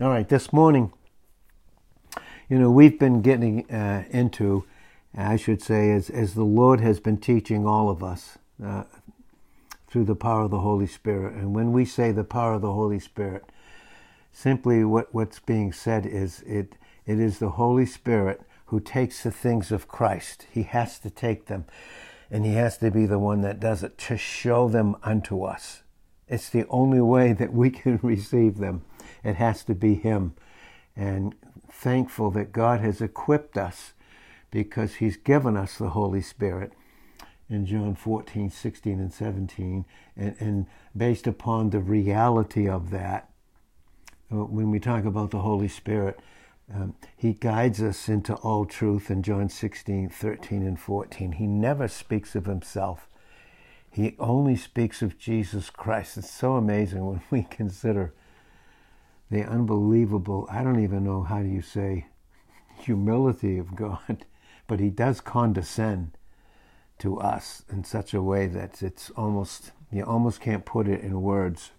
All right, this morning, you know, we've been getting uh, into, I should say, as, as the Lord has been teaching all of us uh, through the power of the Holy Spirit. And when we say the power of the Holy Spirit, simply what, what's being said is it, it is the Holy Spirit who takes the things of Christ. He has to take them, and He has to be the one that does it to show them unto us. It's the only way that we can receive them. It has to be Him. And thankful that God has equipped us because He's given us the Holy Spirit in John 14, 16, and 17. And, and based upon the reality of that, uh, when we talk about the Holy Spirit, um, he guides us into all truth in John 16, 13, and 14. He never speaks of himself. He only speaks of Jesus Christ. It's so amazing when we consider the unbelievable, I don't even know how do you say, humility of God, but he does condescend to us in such a way that it's almost, you almost can't put it in words.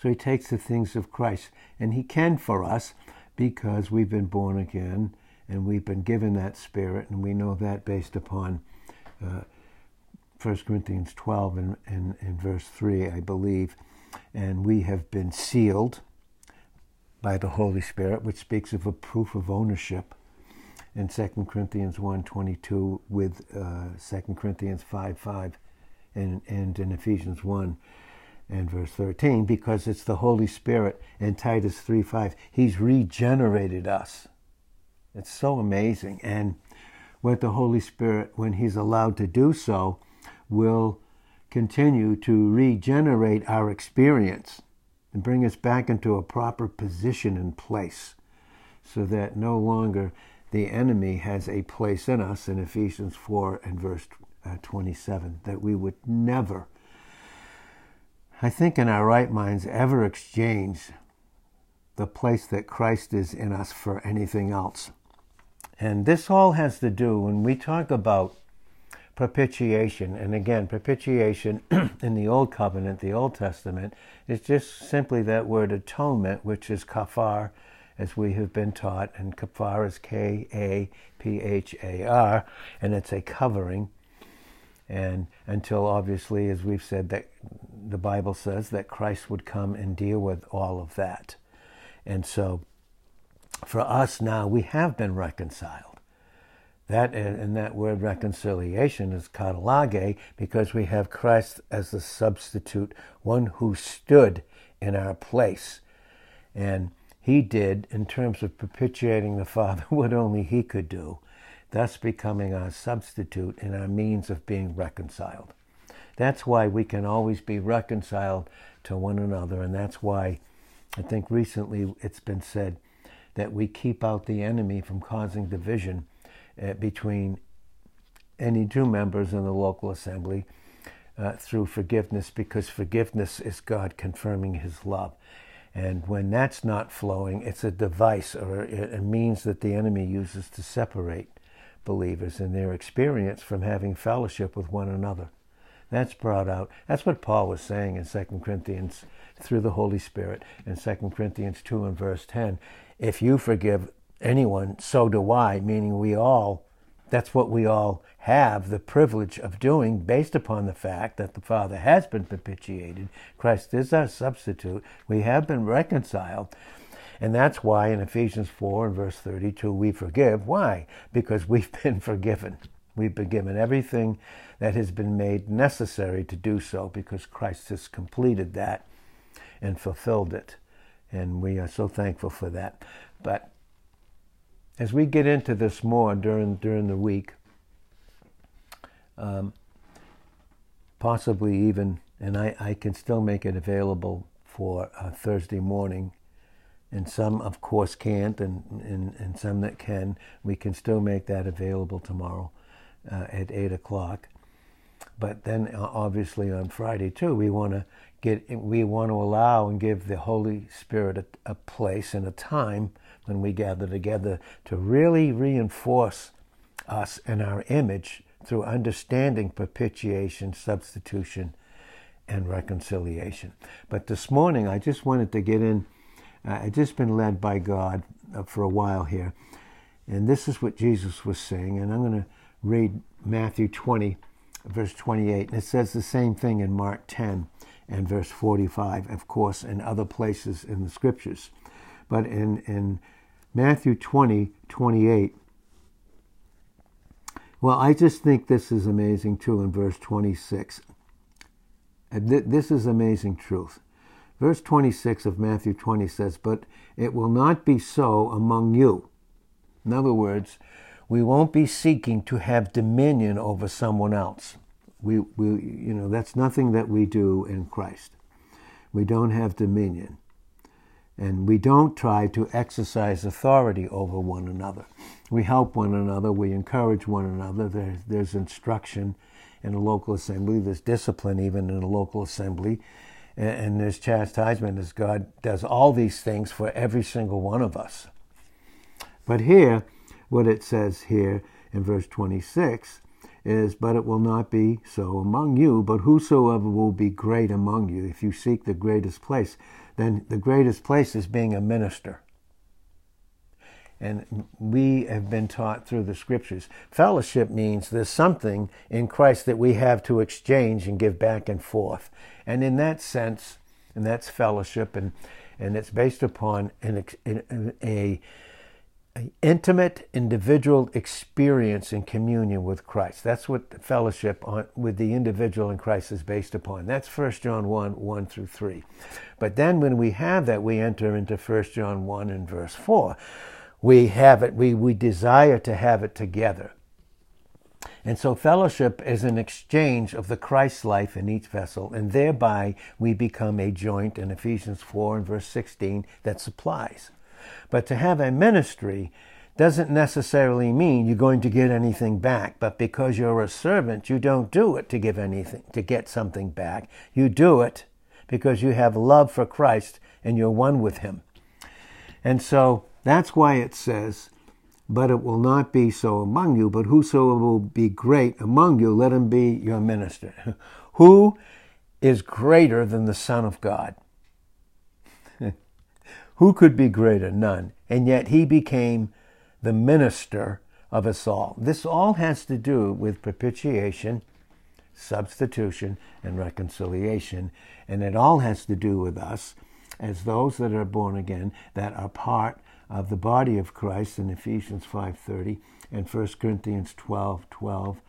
So he takes the things of Christ, and he can for us because we've been born again and we've been given that spirit, and we know that based upon uh, 1 Corinthians 12 and, and, and verse 3, I believe. And we have been sealed by the Holy Spirit, which speaks of a proof of ownership in 2 Corinthians 1.22 with uh, 2 Corinthians 5.5 5, and, and in Ephesians 1 and verse 13 because it's the Holy Spirit in Titus 3:5. He's regenerated us. It's so amazing. And what the Holy Spirit, when He's allowed to do so, will continue to regenerate our experience and bring us back into a proper position and place so that no longer the enemy has a place in us in Ephesians 4 and verse uh, 27, that we would never I think in our right minds ever exchange the place that Christ is in us for anything else. And this all has to do when we talk about propitiation, and again, propitiation in the Old Covenant, the Old Testament, is just simply that word atonement, which is kafar, as we have been taught, and kafar is K A P H A R, and it's a covering. And until obviously, as we've said, that the Bible says that Christ would come and deal with all of that. And so for us now, we have been reconciled. That and that word reconciliation is katalage because we have Christ as the substitute, one who stood in our place. And he did, in terms of propitiating the Father, what only he could do, thus becoming our substitute and our means of being reconciled. That's why we can always be reconciled to one another, and that's why I think recently it's been said that we keep out the enemy from causing division uh, between any two members in the local assembly uh, through forgiveness, because forgiveness is God confirming His love. And when that's not flowing, it's a device or a means that the enemy uses to separate believers in their experience from having fellowship with one another. That's brought out. That's what Paul was saying in 2 Corinthians through the Holy Spirit in 2 Corinthians 2 and verse 10. If you forgive anyone, so do I, meaning we all, that's what we all have the privilege of doing based upon the fact that the Father has been propitiated. Christ is our substitute. We have been reconciled. And that's why in Ephesians 4 and verse 32 we forgive. Why? Because we've been forgiven. We've been given everything that has been made necessary to do so because Christ has completed that and fulfilled it. And we are so thankful for that. But as we get into this more during, during the week, um, possibly even, and I, I can still make it available for uh, Thursday morning and some of course can't and, and, and some that can we can still make that available tomorrow uh, at 8 o'clock. But then, uh, obviously, on Friday too, we want to get we want to allow and give the Holy Spirit a, a place and a time when we gather together to really reinforce us and our image through understanding propitiation, substitution, and reconciliation. But this morning, I just wanted to get in I've just been led by God uh, for a while here. And this is what Jesus was saying. And I'm going to read Matthew 20, verse 28. And it says the same thing in Mark 10 and verse 45, of course, in other places in the scriptures. But in, in Matthew 20, 28, well, I just think this is amazing too in verse 26. Uh, this is amazing truth. Verse 26 of Matthew 20 says, But it will not be so among you. In other words, we won't be seeking to have dominion over someone else. We, we, you know, that's nothing that we do in Christ. We don't have dominion. And we don't try to exercise authority over one another. We help one another. We encourage one another. There's, there's instruction in a local assembly. There's discipline even in a local assembly. And, and there's chastisement as God does all these things for every single one of us. But here, what it says here in verse 26 is, But it will not be so among you, but whosoever will be great among you, if you seek the greatest place, then the greatest place is being a minister. And we have been taught through the scriptures. Fellowship means there's something in Christ that we have to exchange and give back and forth. And in that sense, and that's fellowship, and, and it's based upon an, a, intimate individual experience in communion with Christ. That's what fellowship on, with the individual in Christ is based upon. That's 1 John 1 1 through 3. But then when we have that, we enter into 1 John 1 and verse 4. We have it, we, we desire to have it together. And so fellowship is an exchange of the Christ life in each vessel, and thereby we become a joint in Ephesians 4 and verse 16 that supplies. But to have a ministry doesn't necessarily mean you're going to get anything back. But because you're a servant, you don't do it to give anything, to get something back. You do it because you have love for Christ and you're one with Him. And so that's why it says, But it will not be so among you, but whosoever will be great among you, let him be your minister. Who is greater than the Son of God? Who could be greater? None. And yet he became the minister of us all. This all has to do with propitiation, substitution, and reconciliation. And it all has to do with us as those that are born again, that are part of the body of Christ in Ephesians 5.30 and 1 Corinthians 12, 12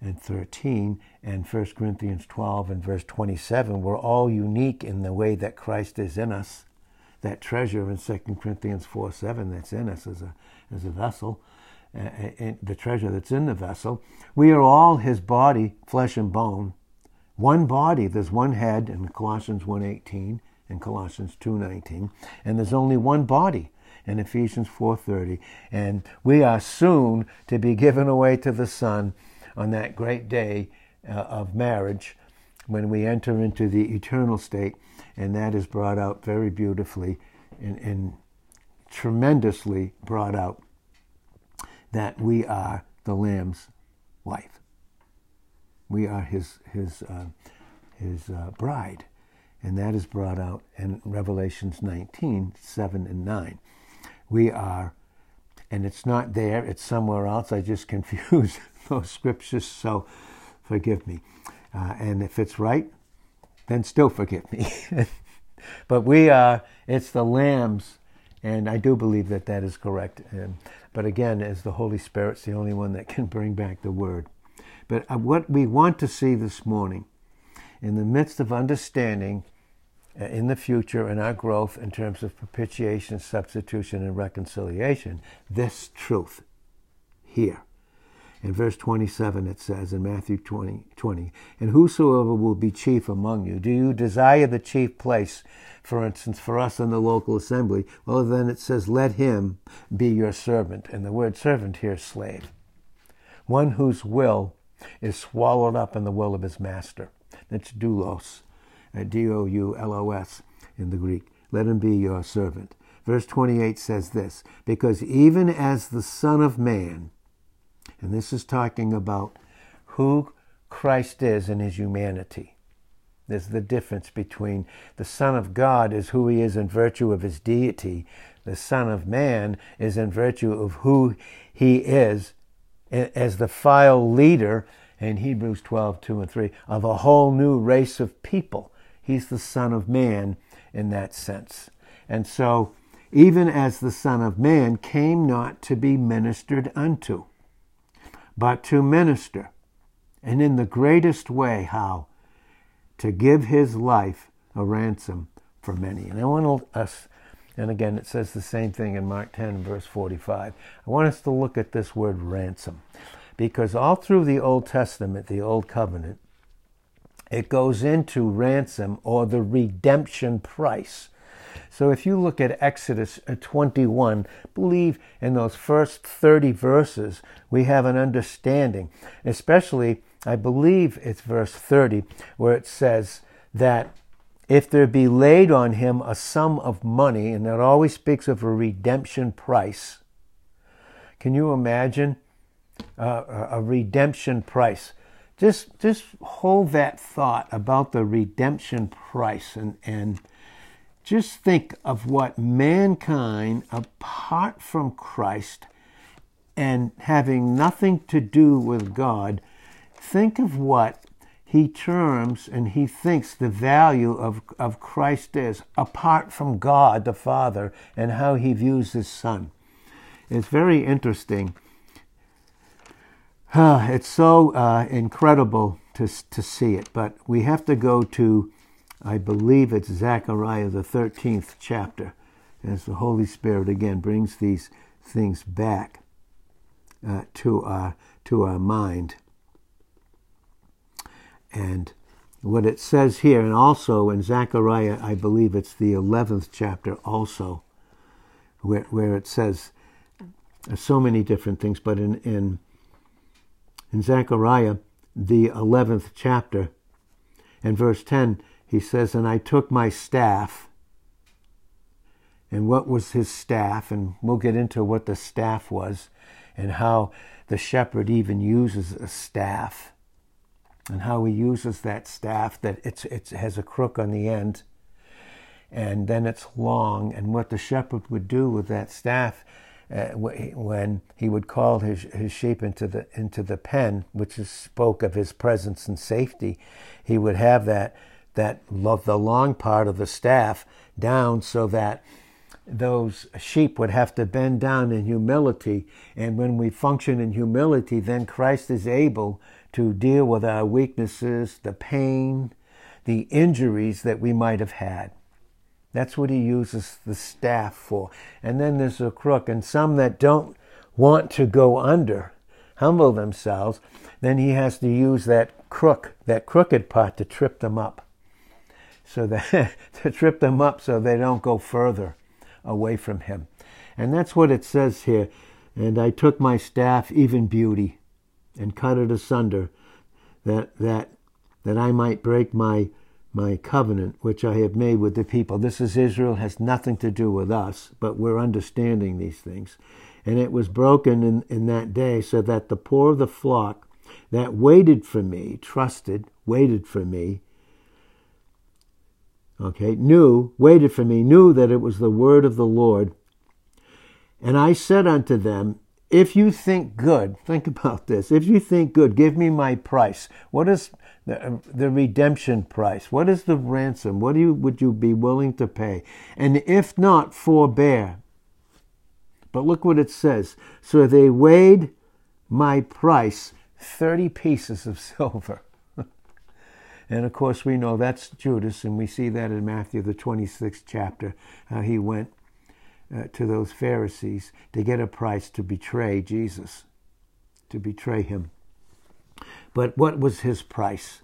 and 13 and 1 Corinthians 12 and verse 27. We're all unique in the way that Christ is in us that treasure in 2 Corinthians 4 7 that's in us as a, as a vessel, and the treasure that's in the vessel. We are all his body, flesh and bone. One body, there's one head in Colossians 1.18 and Colossians 2.19, and there's only one body in Ephesians 4.30. And we are soon to be given away to the Son on that great day uh, of marriage when we enter into the eternal state and that is brought out very beautifully and, and tremendously brought out that we are the Lamb's wife. We are his, his, uh, his uh, bride. And that is brought out in Revelations 19 7 and 9. We are, and it's not there, it's somewhere else. I just confuse those scriptures, so forgive me. Uh, and if it's right, then still forgive me. but we are, it's the lambs, and I do believe that that is correct. Um, but again, as the Holy Spirit's the only one that can bring back the word. But uh, what we want to see this morning, in the midst of understanding uh, in the future and our growth in terms of propitiation, substitution, and reconciliation, this truth here. In verse 27, it says in Matthew 20, 20, And whosoever will be chief among you, do you desire the chief place, for instance, for us in the local assembly? Well, then it says, Let him be your servant. And the word servant here is slave. One whose will is swallowed up in the will of his master. That's doulos, uh, D O U L O S in the Greek. Let him be your servant. Verse 28 says this Because even as the Son of Man, and this is talking about who Christ is in his humanity. There's the difference between the Son of God is who he is in virtue of his deity. The Son of Man is in virtue of who he is as the file leader in Hebrews 12, 2 and 3 of a whole new race of people. He's the Son of Man in that sense. And so, even as the Son of Man came not to be ministered unto, but to minister. And in the greatest way, how? To give his life a ransom for many. And I want us, and again, it says the same thing in Mark 10, verse 45. I want us to look at this word ransom. Because all through the Old Testament, the Old Covenant, it goes into ransom or the redemption price. So if you look at Exodus uh, 21, believe in those first 30 verses, we have an understanding. Especially, I believe it's verse 30, where it says that if there be laid on him a sum of money, and that always speaks of a redemption price. Can you imagine uh, a redemption price? Just, just hold that thought about the redemption price and, and just think of what mankind, apart from Christ and having nothing to do with God, think of what he terms and he thinks the value of, of Christ is, apart from God the Father, and how he views his Son. It's very interesting. it's so uh, incredible to, to see it, but we have to go to I believe it's Zechariah, the 13th chapter, as the Holy Spirit again brings these things back uh, to, our, to our mind. And what it says here, and also in Zechariah, I believe it's the 11th chapter also, where, where it says so many different things, but in, in, in Zechariah, the 11th chapter, and verse 10, he says, And I took my staff. And what was his staff? And we'll get into what the staff was and how the shepherd even uses a staff and how he uses that staff that it's, it has a crook on the end and then it's long. And what the shepherd would do with that staff uh, when he would call his, his sheep into the, into the pen, which is, spoke of his presence and safety, he would have that that love the long part of the staff down so that those sheep would have to bend down in humility. And when we function in humility, then Christ is able to deal with our weaknesses, the pain, the injuries that we might have had. That's what he uses the staff for. And then there's a crook, and some that don't want to go under, humble themselves, then he has to use that crook, that crooked part to trip them up so that to trip them up so they don't go further away from him. And that's what it says here. And I took my staff, even beauty, and cut it asunder, that that that I might break my my covenant which I have made with the people. This is Israel, has nothing to do with us, but we're understanding these things. And it was broken in, in that day, so that the poor of the flock that waited for me, trusted, waited for me, okay, knew, waited for me, knew that it was the word of the Lord. And I said unto them, If you think good, think about this. If you think good, give me my price. What is the, uh, the redemption price? What is the ransom? What do you, would you be willing to pay? And if not, forbear. But look what it says. So they weighed my price 30 pieces of silver. And of course, we know that's Judas, and we see that in Matthew, the 26th chapter. He went uh, to those Pharisees to get a price to betray Jesus, to betray him. But what was his price?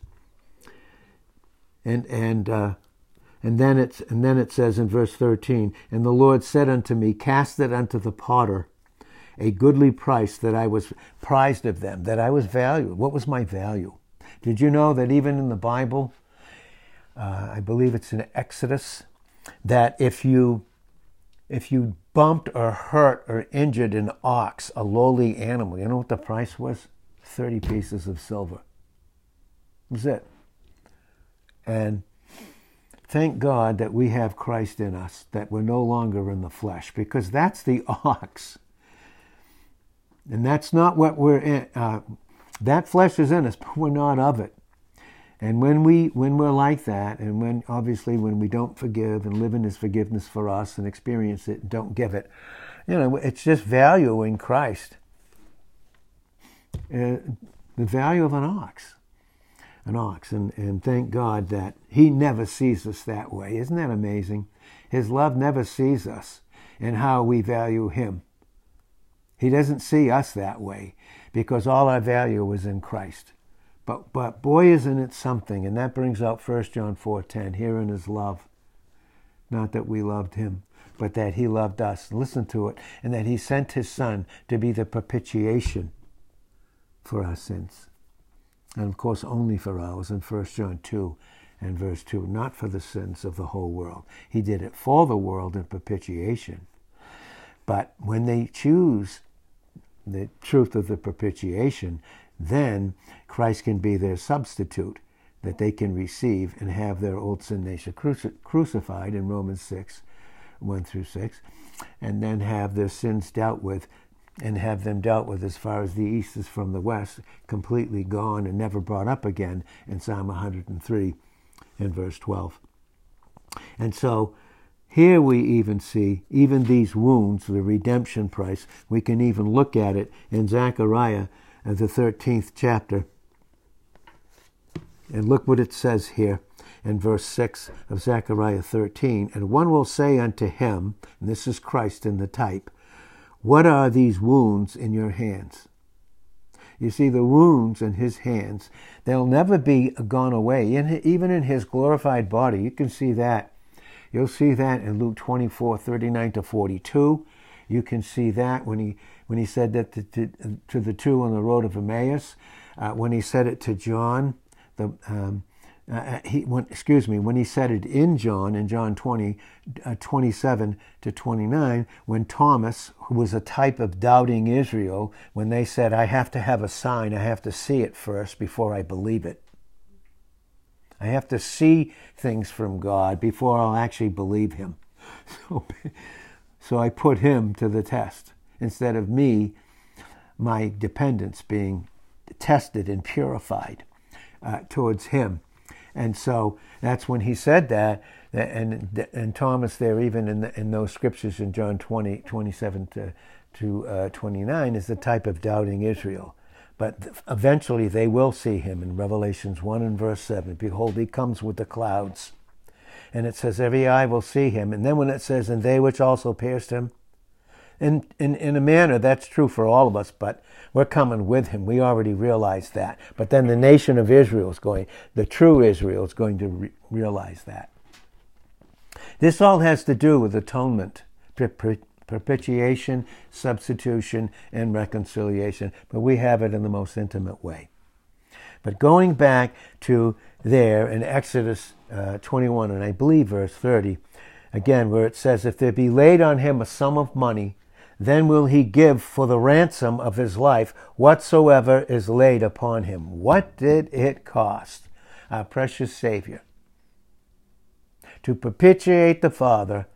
And, and, uh, and, then it's, and then it says in verse 13, And the Lord said unto me, Cast it unto the potter, a goodly price that I was prized of them, that I was valued. What was my value? Did you know that even in the Bible, uh, I believe it's in Exodus, that if you if you bumped or hurt or injured an ox, a lowly animal, you know what the price was? 30 pieces of silver. That was it. And thank God that we have Christ in us, that we're no longer in the flesh, because that's the ox. And that's not what we're in. Uh, that flesh is in us, but we're not of it. And when we when we're like that, and when obviously when we don't forgive and live in His forgiveness for us and experience it, and don't give it, you know, it's just value in Christ. Uh, the value of an ox, an ox, and and thank God that He never sees us that way. Isn't that amazing? His love never sees us and how we value Him. He doesn't see us that way because all our value is in Christ. But, but boy, isn't it something? And that brings out 1 John 4.10, herein is love. Not that we loved him, but that he loved us. Listen to it. And that he sent his son to be the propitiation for our sins. And of course, only for ours in 1 John 2 and verse 2, not for the sins of the whole world. He did it for the world in propitiation. But when they choose the truth of the propitiation, then Christ can be their substitute that they can receive and have their old sin nature cruci- crucified in Romans 6, 1 through 6, and then have their sins dealt with and have them dealt with as far as the east is from the west, completely gone and never brought up again in Psalm 103 and verse 12. And so here we even see even these wounds, the redemption price. We can even look at it in Zechariah of the 13th chapter. And look what it says here in verse 6 of Zechariah 13. And one will say unto him, and this is Christ in the type, What are these wounds in your hands? You see, the wounds in his hands, they'll never be gone away. Even in his glorified body, you can see that. You'll see that in Luke 24, 39 to 42. You can see that when he when he said that to, to, to the two on the road of Emmaus, uh, when he said it to John, the um, uh, uh, he when, excuse me when he said it in John in John 20 uh, 27 to 29 when Thomas who was a type of doubting Israel when they said I have to have a sign I have to see it first before I believe it I have to see things from God before I'll actually believe him so, so I put him to the test instead of me, my dependence being tested and purified uh, towards him. And so that's when he said that. And, and Thomas there, even in, the, in those scriptures in John 20, 27 to, to uh, 29, is the type of doubting Israel. But eventually they will see him in Revelations 1 and verse 7. Behold, he comes with the clouds. And it says, every eye will see him. And then when it says, and they which also pierced him, in, in, in a manner, that's true for all of us, but we're coming with him. We already realize that. But then the nation of Israel is going, the true Israel is going to re- realize that. This all has to do with atonement, propitiation, substitution, and reconciliation, but we have it in the most intimate way. But going back to there in Exodus uh, 21, and I believe verse 30, again, where it says, If there be laid on him a sum of money, then will he give for the ransom of his life whatsoever is laid upon him. What did it cost our precious Savior to propitiate the Father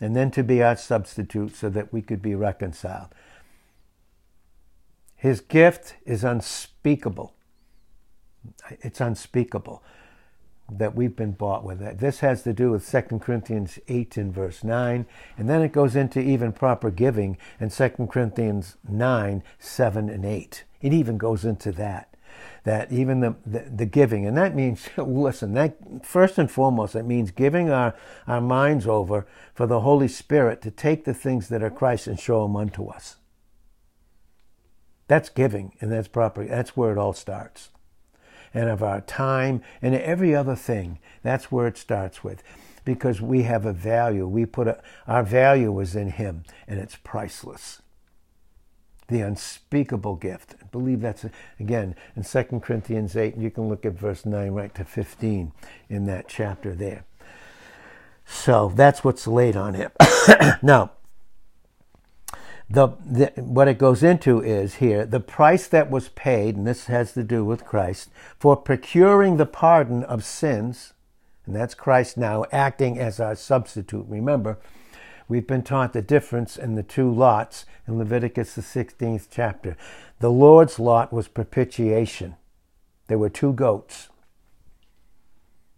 and then to be our substitute so that we could be reconciled? His gift is unspeakable. It's unspeakable that we've been bought with it. This has to do with 2 Corinthians 8 and verse 9, and then it goes into even proper giving in 2 Corinthians 9, 7 and 8. It even goes into that. That even the, the, the giving, and that means, listen, that first and foremost, that means giving our, our minds over for the Holy Spirit to take the things that are Christ and show them unto us. That's giving, and that's proper. That's where it all starts and of our time and every other thing. That's where it starts with. Because we have a value. We put a, our value is in Him, and it's priceless. The unspeakable gift. I believe that's, again, in 2 Corinthians 8, you can look at verse 9 right to 15 in that chapter there. So that's what's laid on Him. now, the, the, what it goes into is here the price that was paid, and this has to do with Christ, for procuring the pardon of sins And that's Christ now acting as our substitute. Remember, we've been taught the difference in the two lots in Leviticus, the 16th chapter. The Lord's lot was propitiation, there were two goats.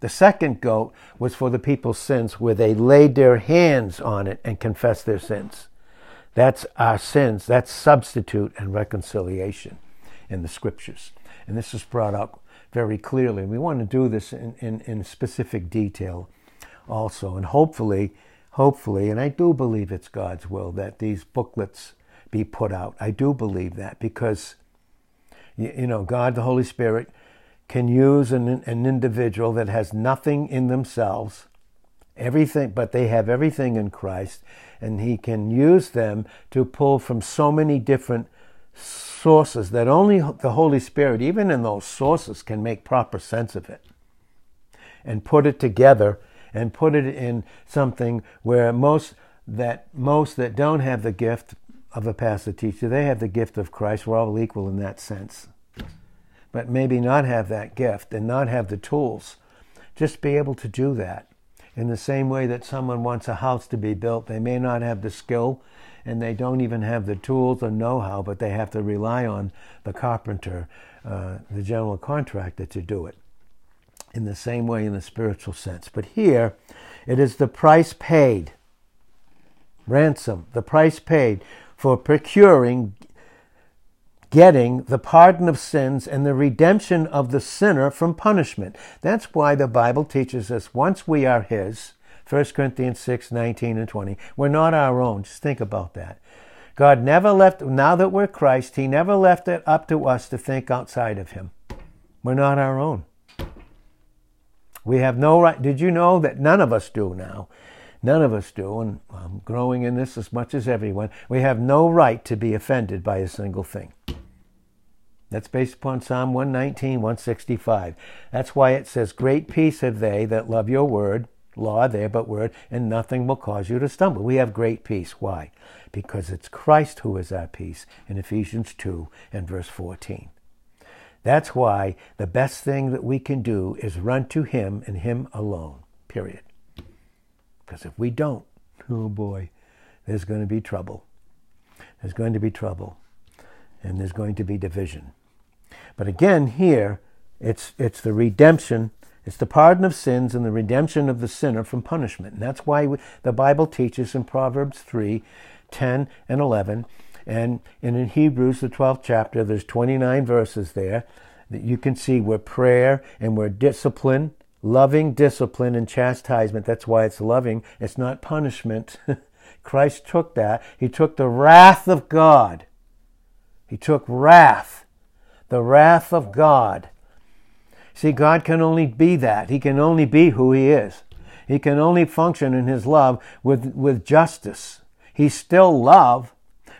The second goat was for the people's sins, where they laid their hands on it and confessed their sins. That's our sins. That's substitute and reconciliation in the scriptures. And this is brought up very clearly. We want to do this in, in, in specific detail also. And hopefully, hopefully, and I do believe it's God's will that these booklets be put out. I do believe that because, you, know, God, the Holy Spirit, can use an, an individual that has nothing in themselves, everything, but they have everything in Christ, and He can use them to pull from so many different sources that only the Holy Spirit, even in those sources, can make proper sense of it and put it together and put it in something where most that most that don't have the gift of a pastor teacher, they have the gift of Christ. We're all equal in that sense. But maybe not have that gift and not have the tools. Just be able to do that. In the same way that someone wants a house to be built, they may not have the skill and they don't even have the tools or know how, but they have to rely on the carpenter, uh, the general contractor to do it. In the same way, in the spiritual sense. But here, it is the price paid, ransom, the price paid for procuring, getting the pardon of sins and the redemption of the sinner from punishment. That's why the Bible teaches us once we are His, 1 Corinthians 6, 19 and 20. We're not our own. Just think about that. God never left, now that we're Christ, He never left it up to us to think outside of Him. We're not our own. We have no right. Did you know that none of us do now? None of us do, and I'm growing in this as much as everyone. We have no right to be offended by a single thing. That's based upon Psalm 119, 165. That's why it says, Great peace have they that love your word, law there, but word, and nothing will cause you to stumble. We have great peace. Why? Because it's Christ who is our peace in Ephesians 2 and verse 14. That's why the best thing that we can do is run to Him and Him alone, period. Because if we don't, oh boy, there's going to be trouble. There's going to be trouble. And there's going to be division. But again, here, it's, it's the redemption it's the pardon of sins and the redemption of the sinner from punishment. And that's why we, the Bible teaches in Proverbs 3 10 and 11. And, in Hebrews, the 12th chapter, there's 29 verses there that you can see where prayer and where discipline, loving discipline and chastisement, that's why it's loving, it's not punishment. Christ took that. He took the wrath of God. He took wrath, the wrath of God See, God can only be that. He can only be who He is. He can only function in His love with, with justice. He's still love,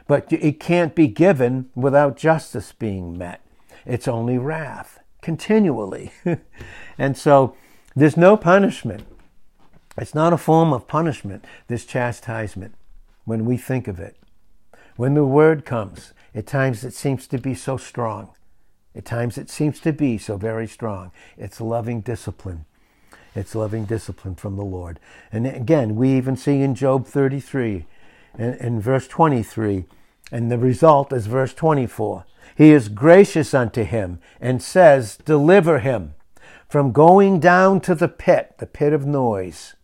but it can't be given without justice being met. It's only wrath, continually. and so there's no punishment. It's not a form of punishment, this chastisement, when we think of it. When the word comes, at times it seems to be so strong. At times it seems to be so very strong. It's loving discipline. It's loving discipline from the Lord. And again, we even see in Job 33 and, and verse 23, and the result is verse 24. He is gracious unto him and says, Deliver him from going down to the pit, the pit of noise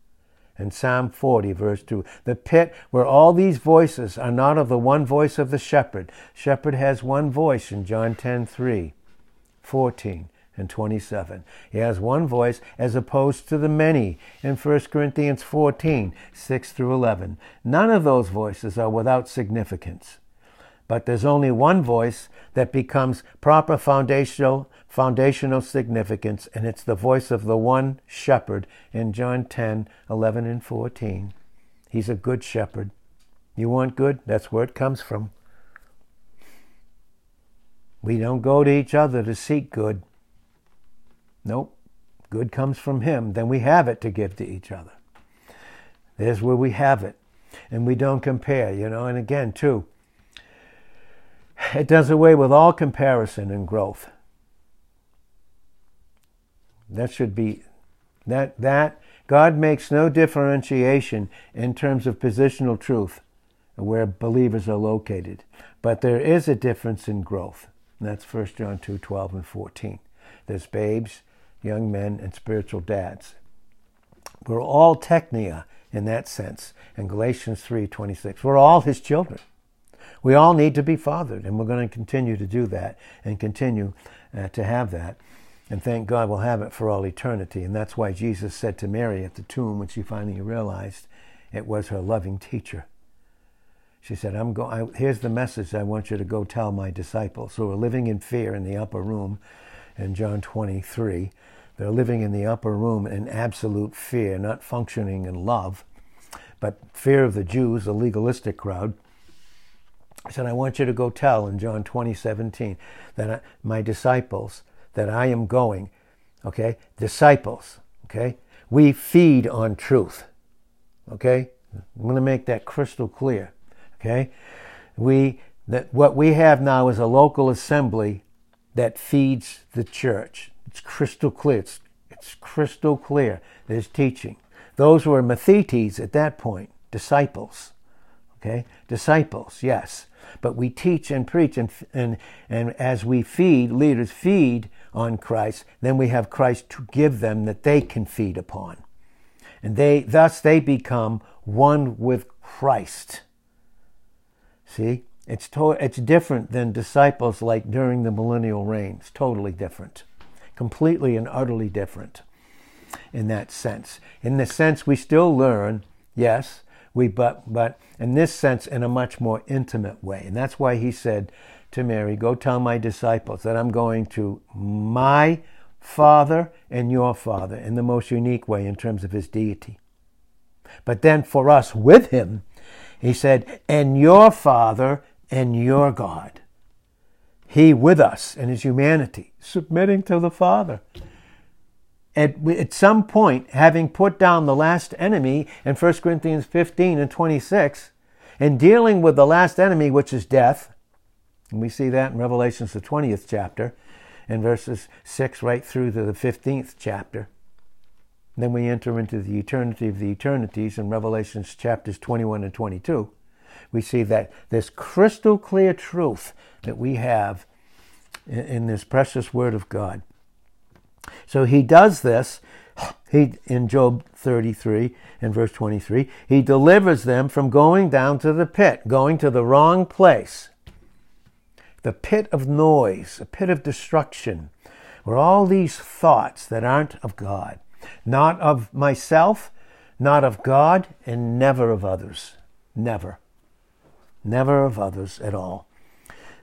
in Psalm 40, verse 2. The pit where all these voices are not of the one voice of the shepherd. Shepherd has one voice in John 10 3, 14, and 27. He has one voice as opposed to the many in 1 Corinthians 14, 6 through 11. None of those voices are without significance. But there's only one voice that becomes proper foundational, foundational significance, and it's the voice of the one shepherd in John 10, 11, and 14. He's a good shepherd. You want good? That's where it comes from. We don't go to each other to seek good. Nope. Good comes from Him. Then we have it to give to each other. There's where we have it. And we don't compare, you know. And again, too, it does away with all comparison and growth. That should be That, that God makes no differentiation in terms of positional truth where believers are located. But there is a difference in growth. That's 1 John 2 12 and 14. There's babes, young men, and spiritual dads. We're all technia in that sense. In Galatians 3 26, we're all his children. We all need to be fathered, and we're going to continue to do that and continue uh, to have that. And thank God we'll have it for all eternity. And that's why Jesus said to Mary at the tomb when she finally realized it was her loving teacher. She said, I'm go- here's the message I want you to go tell my disciples who are living in fear in the upper room in John 23. They're living in the upper room in absolute fear, not functioning in love, but fear of the Jews, a legalistic crowd. I said, I want you to go tell in John 20, 17, that I, my disciples, that I am going, okay? Disciples, okay? We feed on truth, okay? I'm going to make that crystal clear. Okay? We that what we have now is a local assembly that feeds the church. It's crystal clear. It's, it's crystal clear. There's teaching. Those were mathetes at that point, disciples. Okay? Disciples, yes. But we teach and preach, and, and, and as we feed, leaders feed on Christ, then we have Christ to give them that they can feed upon. And they, thus they become one with Christ. See? It's, to- it's different than disciples like during the millennial reign. It's totally different. Completely and utterly different in that sense. In the sense we still learn, yes, we but but in this sense in a much more intimate way. And that's why he said to Mary, Go tell my disciples that I'm going to my Father and your Father in the most unique way in terms of his deity. But then for us with him, he said, and your Father and your God. He with us in his humanity, submitting to the Father. At, at some point, having put down the last enemy in 1 Corinthians 15 and 26, and dealing with the last enemy, which is death, and we see that in Revelations, the 20th chapter, and verses 6 right through to the 15th chapter. Then we enter into the eternity of the eternities in Revelations chapters 21 and 22. We see that this crystal clear truth that we have in, in this precious Word of God. So he does this. He in Job 33 and verse 23, he delivers them from going down to the pit, going to the wrong place. The pit of noise, a pit of destruction, where all these thoughts that aren't of God not of myself, not of God, and never of others. Never. Never of others at all.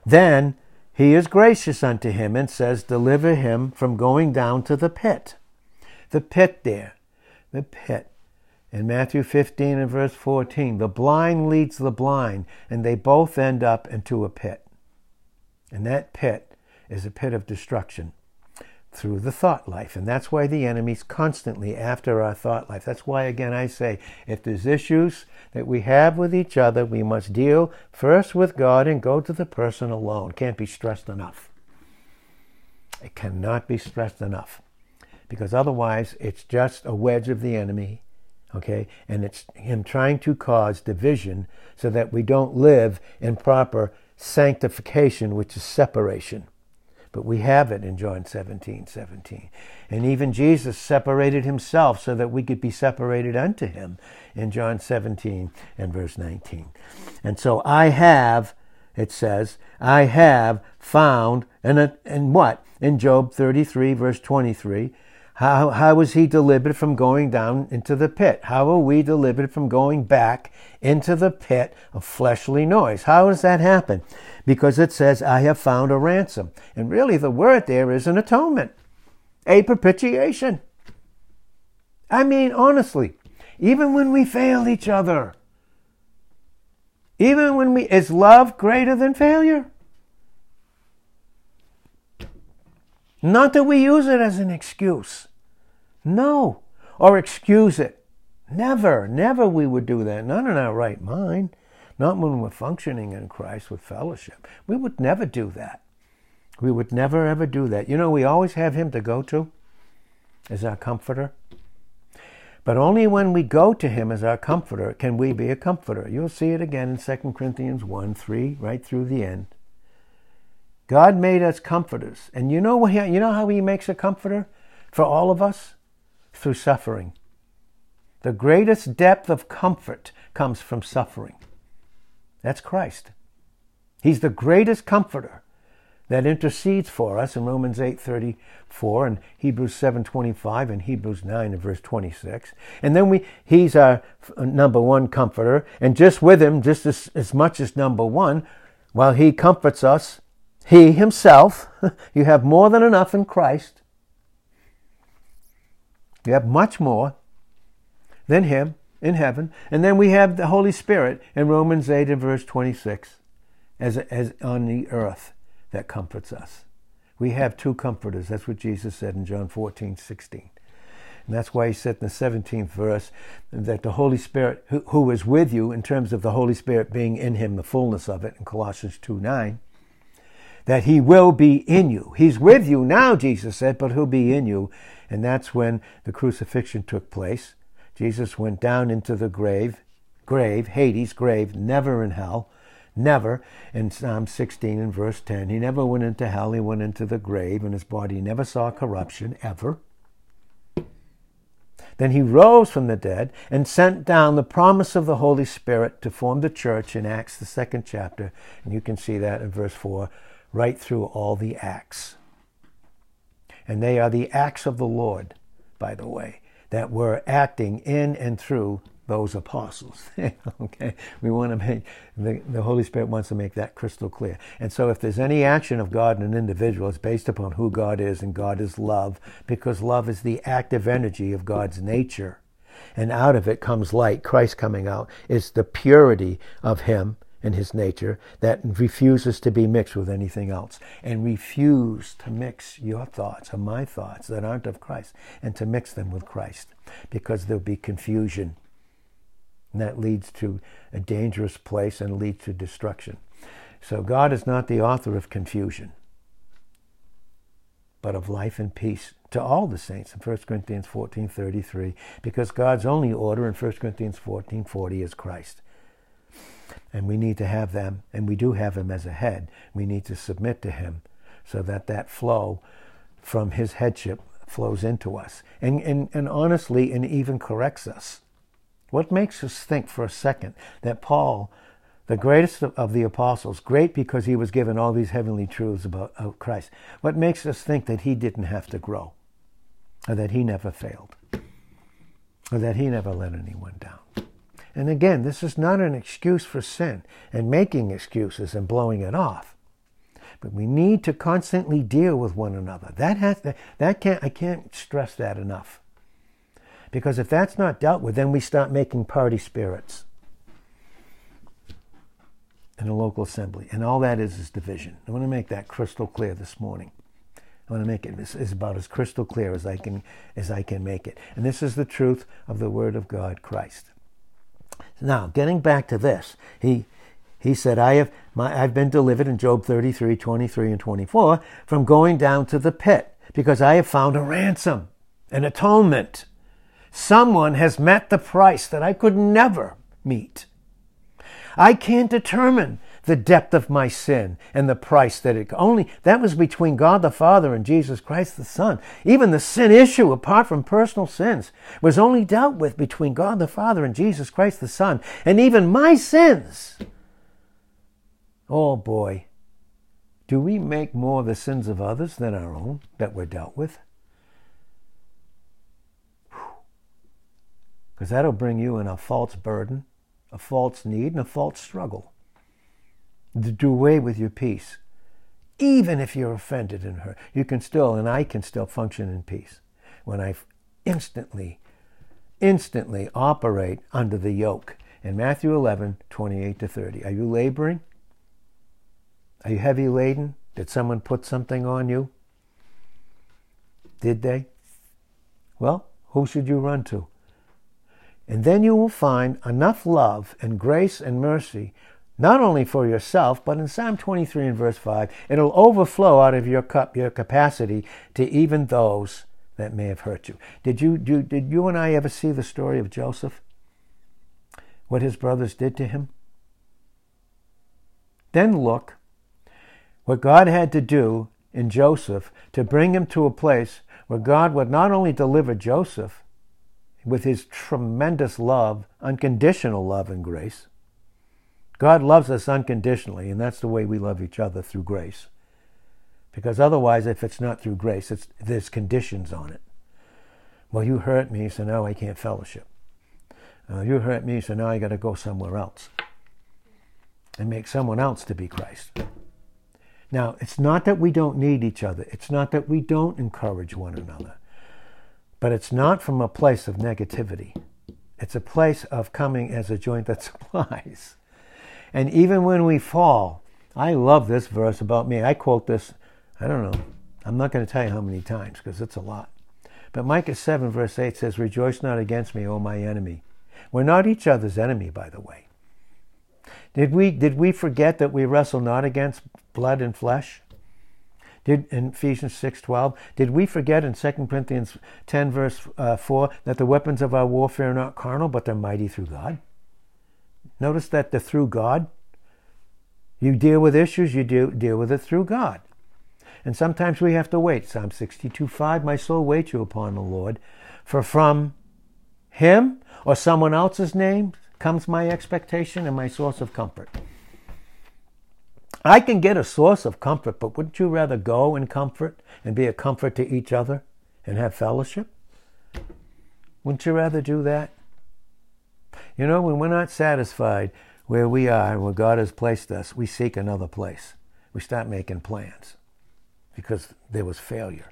Then he is gracious unto him and says, Deliver him from going down to the pit. The pit there. The pit. In Matthew 15 and verse 14, the blind leads the blind, and they both end up into a pit. And that pit is a pit of destruction through the thought life. And that's why the enemy's constantly after our thought life. That's why, again, I say if there's issues that we have with each other, we must deal first with God and go to the person alone. Can't be stressed enough. It cannot be stressed enough. Because otherwise, it's just a wedge of the enemy, okay? And it's him trying to cause division so that we don't live in proper sanctification, which is separation. But we have it in John 17, 17. And even Jesus separated himself so that we could be separated unto him in John 17 and verse 19. And so I have, it says, I have found, and, and what? In Job 33, verse 23, how, how was he delivered from going down into the pit? How are we delivered from going back into the pit of fleshly noise? How does that happen? Because it says, I have found a ransom. And really, the word there is an atonement, a propitiation. I mean, honestly, even when we fail each other, even when we, is love greater than failure? Not that we use it as an excuse. No. Or excuse it. Never, never we would do that. Not in our right mind. Not when we're functioning in Christ with fellowship. We would never do that. We would never ever do that. You know, we always have Him to go to as our comforter. But only when we go to him as our comforter can we be a comforter. You'll see it again in 2 Corinthians 1 3, right through the end. God made us comforters. And you know, you know how he makes a comforter for all of us? Through suffering. The greatest depth of comfort comes from suffering. That's Christ. He's the greatest comforter that intercedes for us in Romans 8:34 and Hebrews 7:25 and Hebrews 9 and verse 26. And then we he's our uh, number one comforter and just with him just as, as much as number 1 while he comforts us he himself you have more than enough in Christ. You have much more than him in heaven. And then we have the Holy Spirit in Romans 8 and verse 26 as, as on the earth that comforts us. We have two comforters. That's what Jesus said in John 14, 16. And that's why he said in the 17th verse that the Holy Spirit, who, who is with you, in terms of the Holy Spirit being in him, the fullness of it, in Colossians 2 9, that he will be in you. He's with you now, Jesus said, but he'll be in you. And that's when the crucifixion took place. Jesus went down into the grave, grave, Hades, grave, never in hell Never. In Psalm 16 and verse 10, he never went into hell, he went into the grave, and his body never saw corruption, ever. Then he rose from the dead and sent down the promise of the Holy Spirit to form the church in Acts, the second chapter. And you can see that in verse 4, right through all the Acts. And they are the acts of the Lord, by the way, that were acting in and through those apostles. okay, we want to make the, the Holy Spirit wants to make that crystal clear. And so, if there's any action of God in an individual, it's based upon who God is, and God is love, because love is the active energy of God's nature, and out of it comes light. Christ coming out is the purity of Him and His nature that refuses to be mixed with anything else, and refuse to mix your thoughts or my thoughts that aren't of Christ, and to mix them with Christ, because there'll be confusion and that leads to a dangerous place and leads to destruction. So God is not the author of confusion, but of life and peace to all the saints in 1 Corinthians 14:33 because God's only order in 1 Corinthians 14:40 is Christ. And we need to have them and we do have him as a head. We need to submit to him so that that flow from his headship flows into us and, and, and honestly and even corrects us what makes us think for a second that Paul, the greatest of the apostles, great because he was given all these heavenly truths about, Christ, what makes us think that he didn't have to grow, or that he never failed, or that he never let anyone down? And again, this is not an excuse for sin and making excuses and blowing it off. But we need to constantly deal with one another. That has to, that can't I can't stress that enough. Because if that's not dealt with, then we start making party spirits in a local assembly. And all that is is division. I want to make that crystal clear this morning. I want to make it it is about as crystal clear as I can as I can make it. And this is the truth of the Word of God, Christ. Now, getting back to this, he he said, I have my, I've been delivered in Job 33, 23, and 24 from going down to the pit, because I have found a ransom, an atonement Someone has met the price that I could never meet. I can't determine the depth of my sin and the price that it only that was between God the Father and Jesus Christ the Son. Even the sin issue, apart from personal sins, was only dealt with between God the Father and Jesus Christ the Son. And even my sins. Oh boy, do we make more the sins of others than our own that were dealt with? because that'll bring you in a false burden, a false need, and a false struggle. Do away with your peace. Even if you're offended and hurt, you can still, and I can still function in peace when I instantly, instantly operate under the yoke. In Matthew 11, 28 to 30. Are you laboring? Are you heavy laden? Did someone put something on you? Did they? Well, who should you run to? And then you will find enough love and grace and mercy, not only for yourself, but in Psalm 23 and verse 5, it'll overflow out of your cup, your capacity to even those that may have hurt you. Did you, do, did you and I ever see the story of Joseph? What his brothers did to him? Then look what God had to do in Joseph to bring him to a place where God would not only deliver Joseph with his tremendous love, unconditional love and grace. God loves us unconditionally, and that's the way we love each other through grace. Because otherwise, if it's not through grace, there's conditions on it. Well, you hurt me, so now I can't fellowship. Uh, you hurt me, so now I got to go somewhere else and make someone else to be Christ. Now, it's not that we don't need each other. It's not that we don't encourage one another. But it's not from a place of negativity. It's a place of coming as a joint that supplies. And even when we fall, I love this verse about me. I quote this, I don't know, I'm not going to tell you how many times because it's a lot. But Micah 7, verse 8 says, Rejoice not against me, O my enemy. We're not each other's enemy, by the way. Did we, did we forget that we wrestle not against blood and flesh? Did in Ephesians 6:12, did we forget in 2 Corinthians 10 verse uh, 4 that the weapons of our warfare are not carnal but they're mighty through God? Notice that the through God. You deal with issues, you deal, deal with it through God. And sometimes we have to wait. Psalm 62 5, my soul waits you upon the Lord, for from him or someone else's name comes my expectation and my source of comfort. I can get a source of comfort, but wouldn't you rather go in comfort and be a comfort to each other and have fellowship? Wouldn't you rather do that? You know, when we're not satisfied where we are and where God has placed us, we seek another place. We start making plans because there was failure.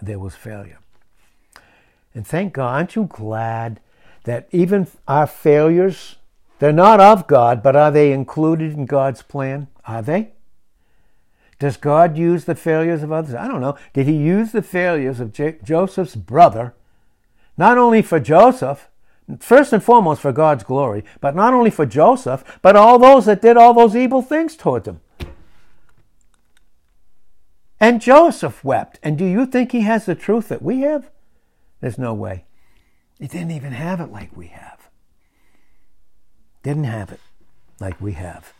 There was failure. And thank God, aren't you glad that even our failures, they're not of God, but are they included in God's plan? Are they? Does God use the failures of others? I don't know. Did he use the failures of J- Joseph's brother, not only for Joseph, first and foremost for God's glory, but not only for Joseph, but all those that did all those evil things toward him? And Joseph wept. And do you think he has the truth that we have? There's no way. He didn't even have it like we have. Didn't have it like we have.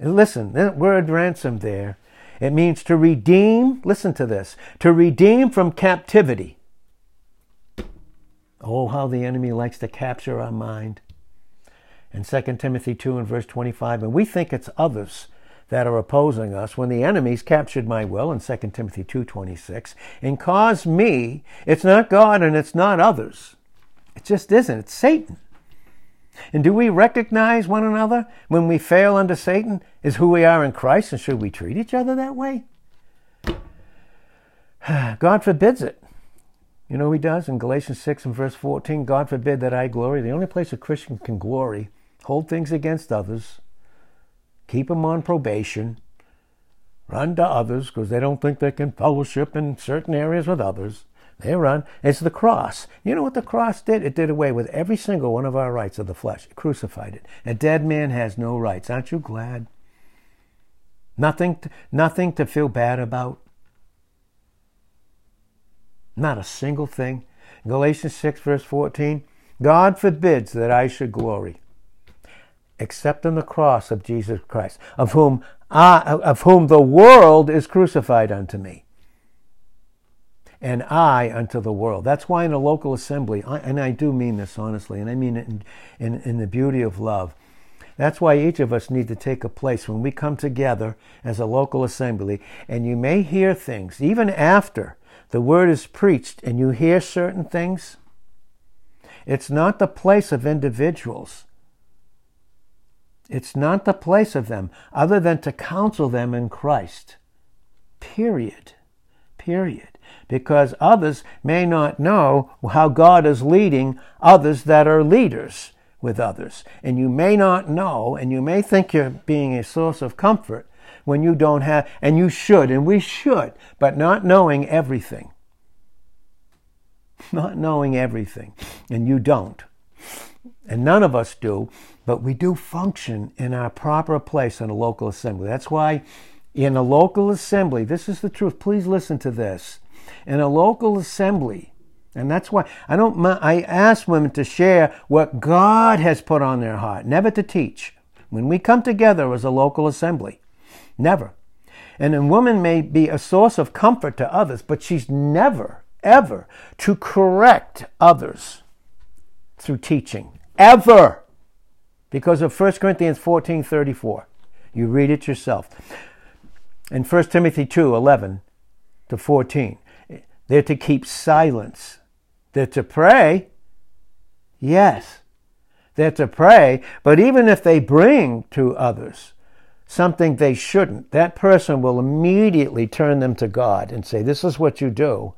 And listen, that word ransom there, it means to redeem, listen to this, to redeem from captivity. Oh, how the enemy likes to capture our mind. In 2 Timothy 2 and verse 25, and we think it's others that are opposing us when the enemies captured my will in 2 Timothy 2:26 and caused me it's not God and it's not others. It just isn't. It's Satan. And do we recognize one another when we fail under Satan? Is who we are in Christ and should we treat each other that way? God forbids it you know he does in Galatians 6 and verse 14 God forbid that I glory the only place a Christian can glory hold things against others keep them on probation, run to others because they don't think they can fellowship in certain areas with others. They run. It's the cross. You know what the cross did? It did away with every single one of our rights of the flesh. It crucified it. A dead man has no rights. Aren't you glad? Nothing to, nothing to feel bad about. Not a single thing. Galatians 6, verse 14 God forbids that I should glory except in the cross of Jesus Christ, of whom I, of whom the world is crucified unto me, and I unto the world. That's why in a local assembly, and I do mean this honestly, and I mean it in, in, in the beauty of love. That's why each of us need to take a place when we come together as a local assembly, and you may hear things even after the word is preached, and you hear certain things. It's not the place of individuals it's not the place of them other than to counsel them in Christ. Period. Period. Because others may not know how God is leading others that are leaders with others. And you may not know, and you may think you're being a source of comfort when you don't have, and you should, and we should, but not knowing everything. Not knowing everything. And you don't. And none of us do but we do function in our proper place in a local assembly. That's why in a local assembly, this is the truth. Please listen to this. In a local assembly, and that's why I don't. I ask women to share what God has put on their heart, never to teach. When we come together as a local assembly, never. And a woman may be a source of comfort to others, but she's never, ever to correct others through teaching. Ever. Because of 1 Corinthians 14 34. You read it yourself. In 1 Timothy 2 11 to 14. They're to keep silence. They're to pray. Yes. They're to pray, but even if they bring to others something they shouldn't, that person will immediately turn them to God and say, This is what you do.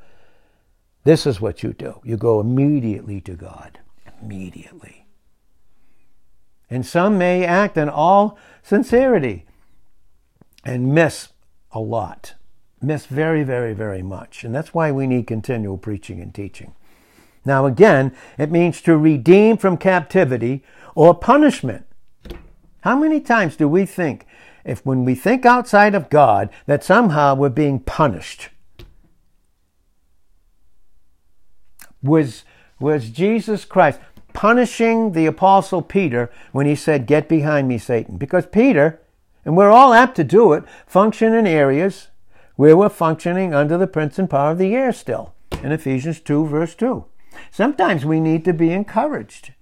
This is what you do. You go immediately to God. Immediately. And some may act in all sincerity and miss a lot. Miss very, very, very much. And that's why we need continual preaching and teaching. Now, again, it means to redeem from captivity or punishment. How many times do we think, if when we think outside of God, that somehow we're being punished? Was, was Jesus Christ punishing the Apostle Peter when he said, Get behind me, Satan? Because Peter, and we're all apt to do it, function in areas where we're functioning under the prince and power of the air still. In Ephesians 2, verse 2. Sometimes we need to be encouraged.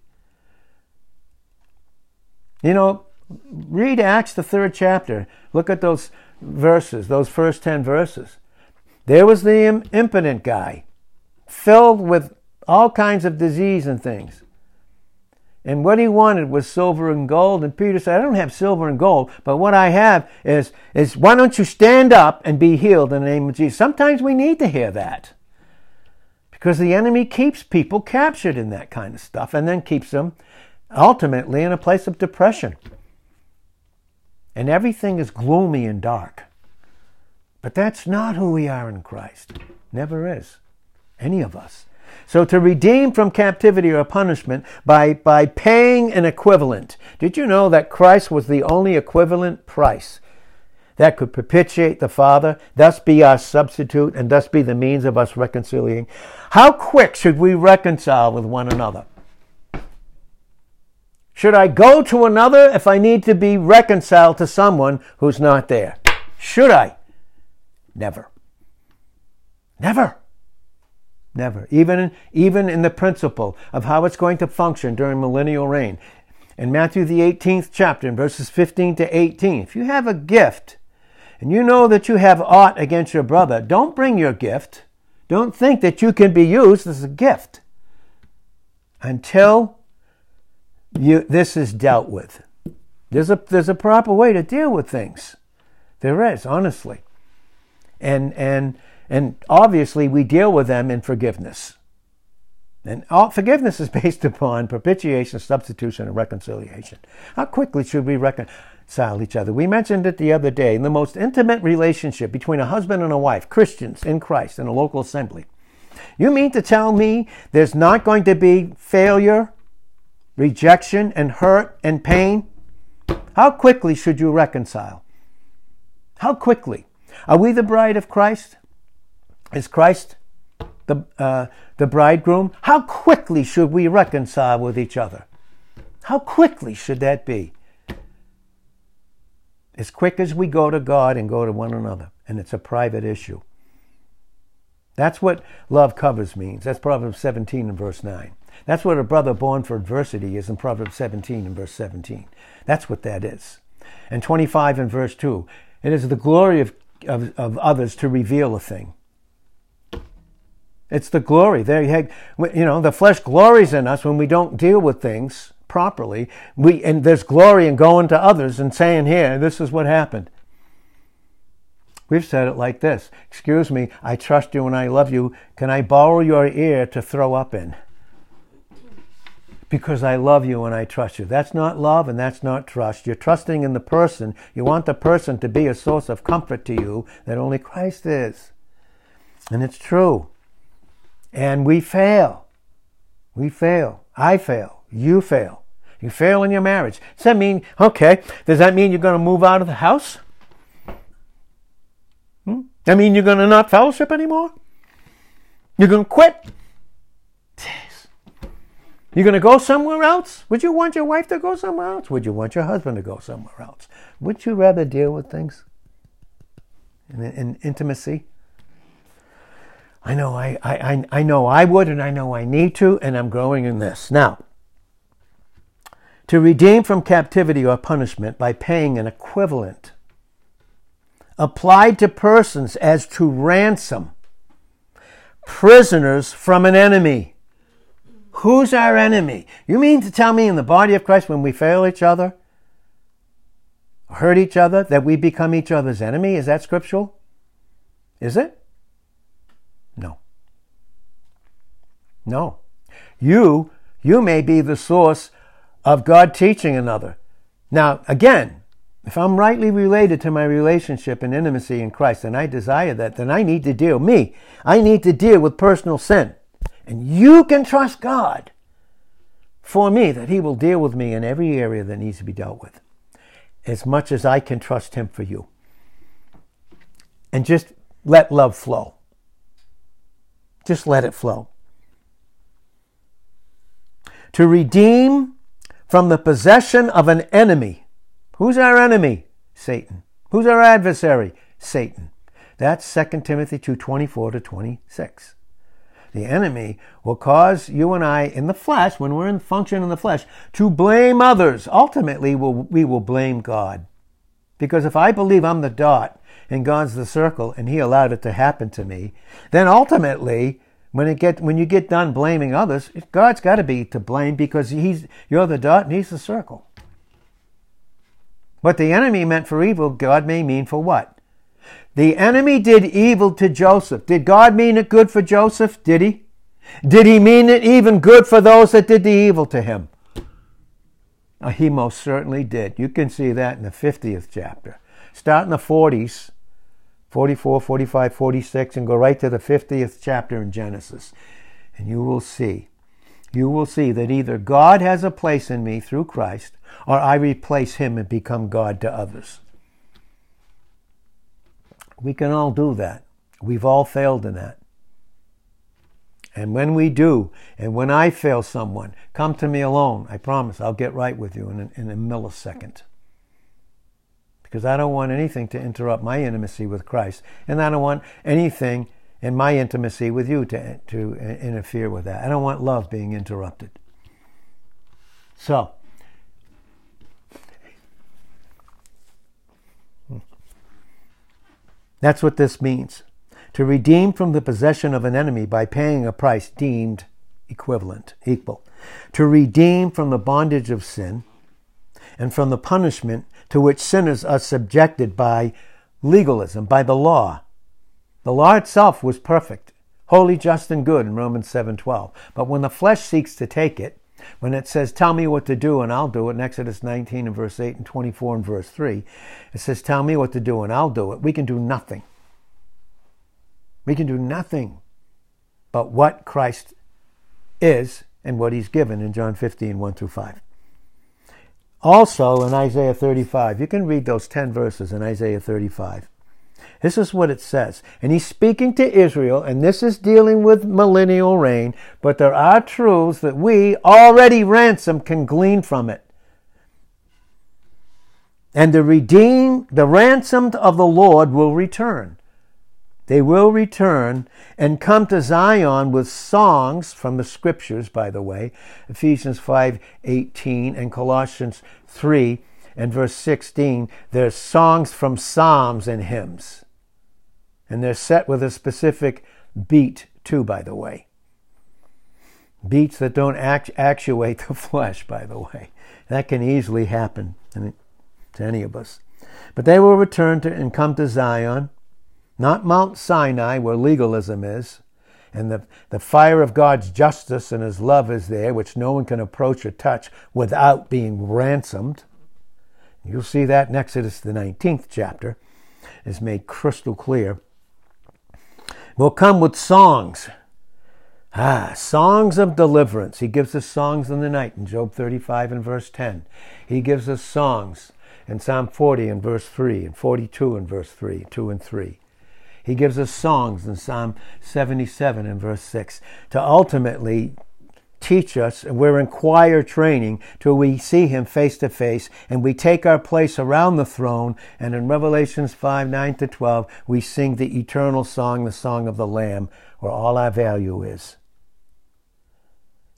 You know, read Acts, the third chapter. Look at those verses, those first 10 verses. There was the impotent guy, filled with all kinds of disease and things. And what he wanted was silver and gold. And Peter said, I don't have silver and gold, but what I have is, is why don't you stand up and be healed in the name of Jesus? Sometimes we need to hear that. Because the enemy keeps people captured in that kind of stuff and then keeps them ultimately in a place of depression. And everything is gloomy and dark. But that's not who we are in Christ. Never is. Any of us. So to redeem from captivity or punishment by, by paying an equivalent. Did you know that Christ was the only equivalent price that could propitiate the Father, thus be our substitute, and thus be the means of us reconciling. How quick should we reconcile with one another? Should I go to another if I need to be reconciled to someone who's not there? Should I? Never. Never. Never. Even, even in the principle of how it's going to function during millennial reign. In Matthew the 18th chapter, in verses 15 to 18, if you have a gift and you know that you have aught against your brother, don't bring your gift. Don't think that you can be used as a gift until you, this is dealt with. There's a, there's a proper way to deal with things. There is, honestly. And, and, and obviously, we deal with them in forgiveness. And all, forgiveness is based upon propitiation, substitution, and reconciliation. How quickly should we reconcile? reconcile each other. We mentioned it the other day in the most intimate relationship between a husband and a wife, Christians in Christ, in a local assembly. You mean to tell me there's not going to be failure, rejection, and hurt and pain? How quickly should you reconcile? How quickly? Are we the bride of Christ? Is Christ the, uh, the bridegroom? How quickly should we reconcile with each other? How quickly should that be? as quick as we go to God and go to one another. And it's a private issue. That's what love covers means. That's Proverbs 17 and verse 9. That's what a brother born for adversity is in Proverbs 17 and verse 17. That's what that is. And 25 and verse 2. It is the glory of, of, of others to reveal a thing. It's the glory. There you know, the flesh glories in us when we don't deal with things properly. We, and there's glory in going to others and saying, here, this is what happened. We've said it like this Excuse me, I trust you and I love you. Can I borrow your ear to throw up in? Because I love you and I trust you. That's not love and that's not trust. You're trusting in the person. You want the person to be a source of comfort to you that only Christ is. And it's true. And we fail. We fail. I fail you fail. You fail in your marriage. Does that mean, okay, does that mean you're going to move out of the house? Hmm? that mean, you're going to not fellowship anymore? You're going to quit? You're going to go somewhere else? Would you want your wife to go somewhere else? Would you want your husband to go somewhere else? Would you rather deal with things in, in intimacy? I know I, I, I know I would, and I know I need to, and I'm growing in this. Now, to redeem from captivity or punishment by paying an equivalent applied to persons as to ransom prisoners from an enemy Who's our enemy? You mean to tell me in the body of Christ when we fail each other, hurt each other, that we become each other's enemy? Is that scriptural? Is it? No. No. You, you may be the source of God teaching another. Now, again, if I'm rightly related to my relationship and intimacy in Christ and I desire that, then I need to deal, me, I need to deal with personal sin. And you can trust God for me that He will deal with me in every area that needs to be dealt with, as much as I can trust Him for you. And just let love flow. Just let it flow. To redeem from the possession of an enemy. Who's our enemy? Satan. Who's our adversary? Satan. That's 2 Timothy 2 24 to 26 the enemy, will cause you and I in the flesh, when we're in function in the flesh, to blame others. Ultimately, we'll, we will blame God. Because if I believe I'm the dot and God's the circle and He allowed it to happen to me, then ultimately, when it get when you get done blaming others, God's got to be to blame because He's you're the dot and He's the circle. What the enemy meant for evil, God may mean for what? The enemy did evil to Joseph. Did God mean it good for Joseph? Did he? Did he mean it even good for those that did the evil to him? He most certainly did. You can see that in the 50th chapter. Start in the 40s, 44, 45, 46, and go right to the 50th chapter in Genesis. And you will see. You will see that either God has a place in me through Christ, or I replace him and become God to others. We can all do that. We've all failed in that. And when we do, and when I fail someone, come to me alone. I promise I'll get right with you in a, in a millisecond. Because I don't want anything to interrupt my intimacy with Christ. And I don't want anything in my intimacy with you to, to interfere with that. I don't want love being interrupted. So, That's what this means. To redeem from the possession of an enemy by paying a price deemed equivalent, equal. To redeem from the bondage of sin and from the punishment to which sinners are subjected by legalism, by the law. The law itself was perfect, holy, just, and good in Romans 7:12. But when the flesh seeks to take it, when it says, Tell me what to do and I'll do it, in Exodus 19 and verse 8 and 24 and verse 3, it says, Tell me what to do and I'll do it. We can do nothing. We can do nothing but what Christ is and what he's given in John 15, 1 through 5. Also in Isaiah 35, you can read those 10 verses in Isaiah 35. This is what it says. And he's speaking to Israel, and this is dealing with millennial reign, but there are truths that we, already ransomed, can glean from it. And the redeemed, the ransomed of the Lord will return. They will return and come to Zion with songs from the scriptures, by the way, Ephesians 5 18 and Colossians 3 and verse 16. There's songs from Psalms and hymns. And they're set with a specific beat, too, by the way. Beats that don't act, actuate the flesh, by the way. That can easily happen to any of us. But they will return to and come to Zion, not Mount Sinai, where legalism is, and the, the fire of God's justice and his love is there, which no one can approach or touch without being ransomed. You'll see that in Exodus, the 19th chapter, is made crystal clear will come with songs. Ah, songs of deliverance. He gives us songs in the night in Job 35 and verse 10. He gives us songs in Psalm 40 and verse 3 and 42 and verse 3, 2 and 3. He gives us songs in Psalm 77 and verse 6 to ultimately teach us, and we're in choir training till we see him face to face, and we take our place around the throne, and in Revelations 5, 9 to 12, we sing the eternal song, the song of the Lamb, where all our value is.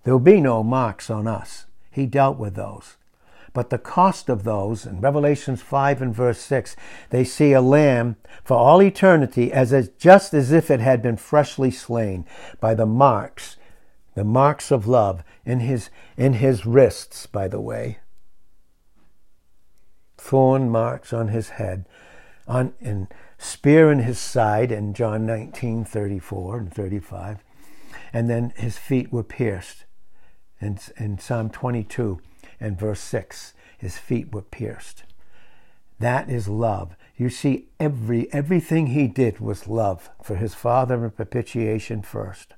There'll be no marks on us. He dealt with those. But the cost of those, in Revelations 5 and verse 6, they see a lamb for all eternity as a, just as if it had been freshly slain by the marks the marks of love in his, in his wrists, by the way. Thorn marks on his head, on, and spear in his side in John 19, 34 and 35. And then his feet were pierced. In, in Psalm 22 and verse 6, his feet were pierced. That is love. You see, every everything he did was love for his father and propitiation first.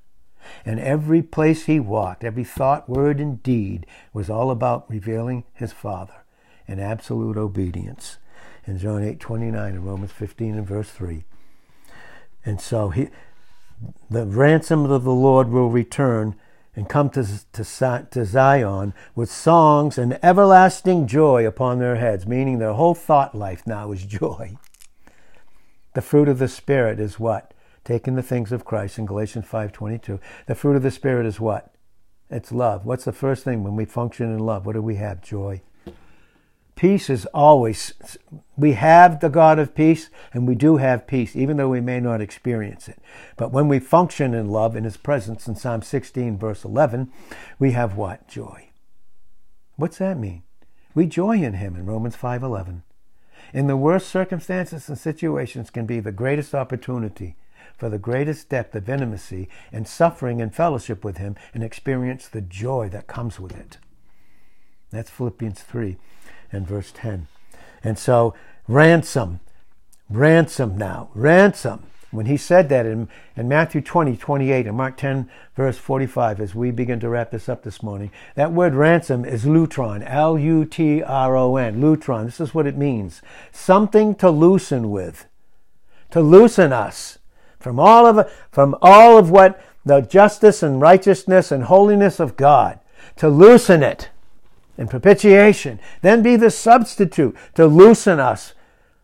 And every place he walked, every thought, word, and deed was all about revealing his Father in absolute obedience. In John 8 29 and Romans 15 and verse 3. And so he, the ransom of the Lord will return and come to, to, to Zion with songs and everlasting joy upon their heads, meaning their whole thought life now is joy. The fruit of the Spirit is what? Taking the things of Christ in Galatians 5:22. The fruit of the spirit is what? It's love. What's the first thing when we function in love? What do we have? Joy. Peace is always we have the God of peace and we do have peace even though we may not experience it. But when we function in love in his presence in Psalm 16 verse 11, we have what? Joy. What's that mean? We joy in him in Romans 5:11. In the worst circumstances and situations can be the greatest opportunity for the greatest depth of intimacy and suffering and fellowship with Him and experience the joy that comes with it. That's Philippians 3 and verse 10. And so, ransom, ransom now, ransom. When he said that in, in Matthew 20, 28, and Mark 10, verse 45, as we begin to wrap this up this morning, that word ransom is lutron, L U T R O N, lutron. This is what it means something to loosen with, to loosen us from all of from all of what the justice and righteousness and holiness of God to loosen it in propitiation then be the substitute to loosen us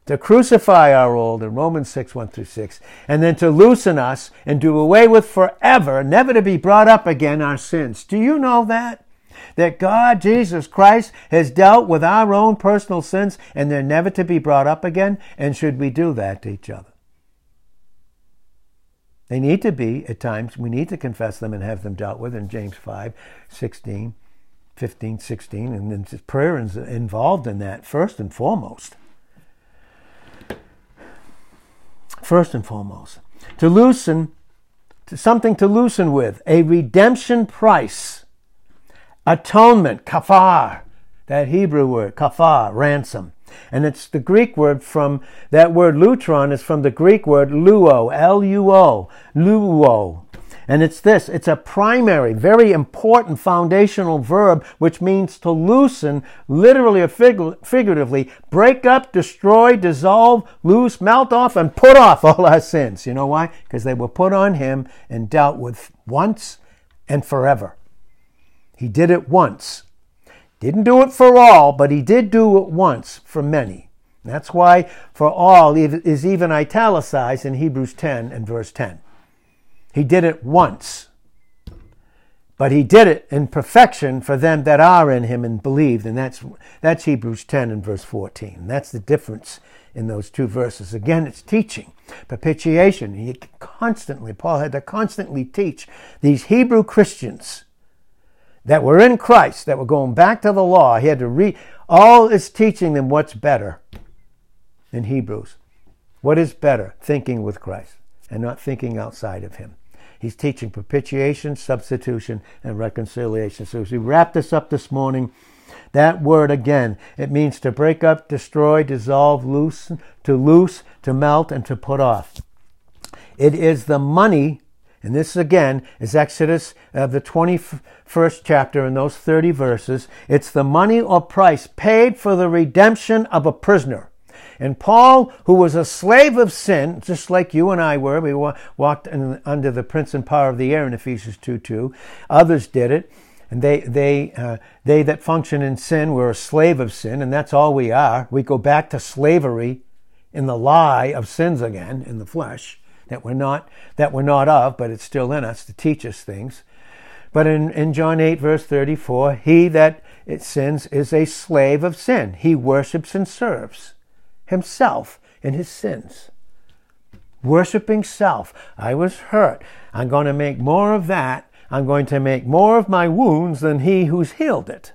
to crucify our old in Romans 6 1 through 6 and then to loosen us and do away with forever never to be brought up again our sins do you know that that God, Jesus Christ, has dealt with our own personal sins and they're never to be brought up again? And should we do that to each other? They need to be, at times, we need to confess them and have them dealt with in James 5, 16, 15, 16, and then prayer is involved in that first and foremost. First and foremost. To loosen, to something to loosen with, a redemption price, atonement, kafar, that Hebrew word, kafar, ransom. And it's the Greek word from, that word lutron is from the Greek word luo, L-U-O, luo. And it's this, it's a primary, very important foundational verb which means to loosen, literally or figuratively, break up, destroy, dissolve, loose, melt off, and put off all our sins. You know why? Because they were put on him and dealt with once and forever. He did it once. Didn't do it for all, but he did do it once for many. That's why for all is even italicized in Hebrews 10 and verse 10. He did it once, but he did it in perfection for them that are in him and believed. And that's, that's Hebrews 10 and verse 14. That's the difference in those two verses. Again, it's teaching, propitiation. He constantly, Paul had to constantly teach these Hebrew Christians that were in Christ, that were going back to the law. He had to read, all is teaching them what's better in Hebrews. What is better? Thinking with Christ and not thinking outside of Him. He's teaching propitiation, substitution, and reconciliation. So as we wrap this up this morning, that word again, it means to break up, destroy, dissolve, loose, to loose, to melt, and to put off. It is the money and this again is Exodus, uh, the 21st chapter, in those 30 verses. It's the money or price paid for the redemption of a prisoner. And Paul, who was a slave of sin, just like you and I were, we walked in, under the prince and power of the air in Ephesians 2 2. Others did it. And they, they, uh, they that function in sin were a slave of sin, and that's all we are. We go back to slavery in the lie of sins again, in the flesh, that we're not, that we're not of, but it's still in us to teach us things. But in, in John 8, verse 34, he that sins is a slave of sin. He worships and serves himself in his sins. Worshipping self. I was hurt. I'm going to make more of that. I'm going to make more of my wounds than he who's healed it.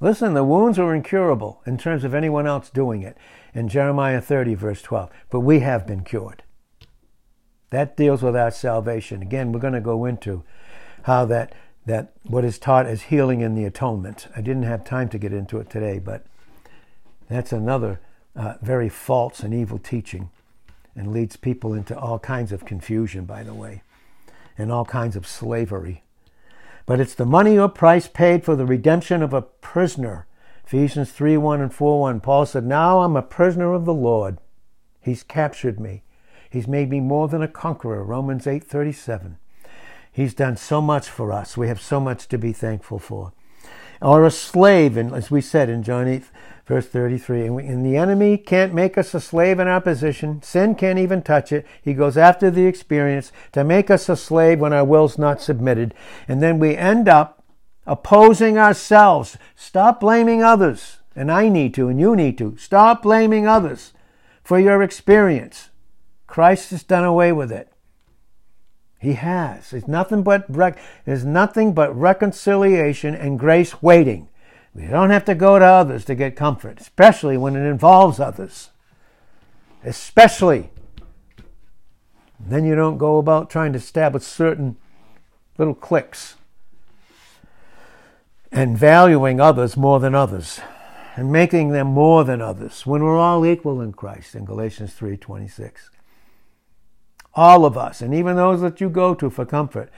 Listen, the wounds are incurable in terms of anyone else doing it in Jeremiah 30, verse 12. But we have been cured. That deals with our salvation. Again, we're going to go into how that, that what is taught as healing in the atonement. I didn't have time to get into it today, but that's another uh, very false and evil teaching and leads people into all kinds of confusion, by the way, and all kinds of slavery. But it's the money or price paid for the redemption of a prisoner. Ephesians 3 1 and 4 1. Paul said, Now I'm a prisoner of the Lord. He's captured me. He's made me more than a conqueror. Romans 8:37. He's done so much for us. We have so much to be thankful for. Or a slave, and as we said in John 8, verse 33, and, we, and the enemy can't make us a slave in our position. Sin can't even touch it. He goes after the experience to make us a slave when our will's not submitted. And then we end up opposing ourselves. Stop blaming others. And I need to, and you need to. Stop blaming others for your experience. Christ has done away with it. He has. It's nothing but rec- there's nothing but reconciliation and grace waiting. We don't have to go to others to get comfort, especially when it involves others. Especially. Then you don't go about trying to establish certain little cliques and valuing others more than others and making them more than others when we're all equal in Christ in Galatians 3:26. All of us, and even those that you go to for comfort,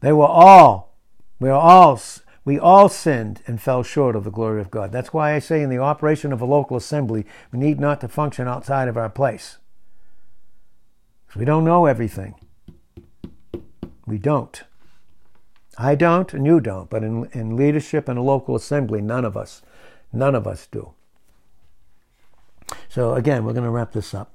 they were all, we are all, we all sinned and fell short of the glory of God. That's why I say in the operation of a local assembly, we need not to function outside of our place. Because We don't know everything. We don't. I don't, and you don't, but in, in leadership and a local assembly, none of us, none of us do. So again, we're going to wrap this up.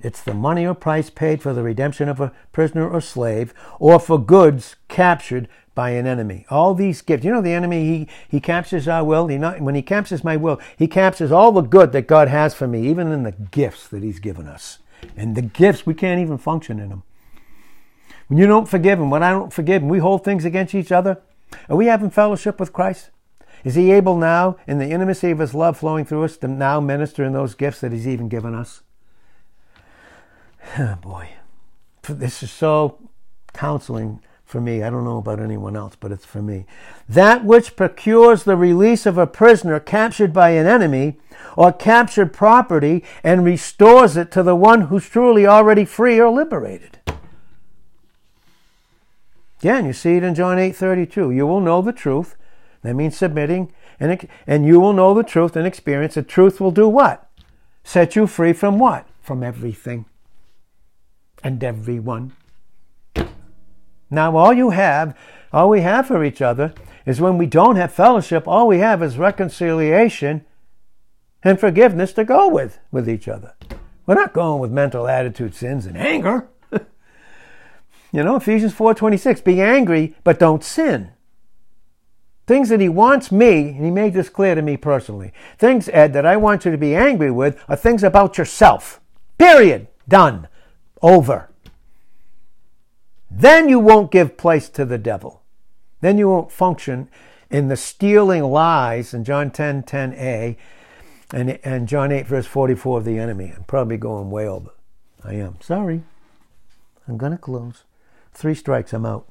It's the money or price paid for the redemption of a prisoner or slave, or for goods captured by an enemy. All these gifts. You know, the enemy, he, he captures our will. He not, when he captures my will, he captures all the good that God has for me, even in the gifts that he's given us. And the gifts, we can't even function in them. When you don't forgive him, when I don't forgive him, we hold things against each other. Are we having fellowship with Christ? Is he able now, in the intimacy of his love flowing through us, to now minister in those gifts that he's even given us? Oh, boy, this is so counseling for me. I don't know about anyone else, but it's for me. That which procures the release of a prisoner captured by an enemy or captured property and restores it to the one who's truly already free or liberated. Again, you see it in John 8:32. You will know the truth. That means submitting, and, and you will know the truth and experience. The truth will do what? Set you free from what? From everything and everyone. Now, all you have, all we have for each other is when we don't have fellowship, all we have is reconciliation and forgiveness to go with with each other. We're not going with mental attitude sins and anger. you know, Ephesians 4:26, be angry but don't sin. Things that he wants me, and he made this clear to me personally. Things, Ed, that I want you to be angry with are things about yourself. Period. Done. Over. Then you won't give place to the devil. Then you won't function in the stealing lies in John 10 10a and, and John 8 verse 44 of the enemy. I'm probably going way over. I am. Sorry. I'm going to close. Three strikes, I'm out.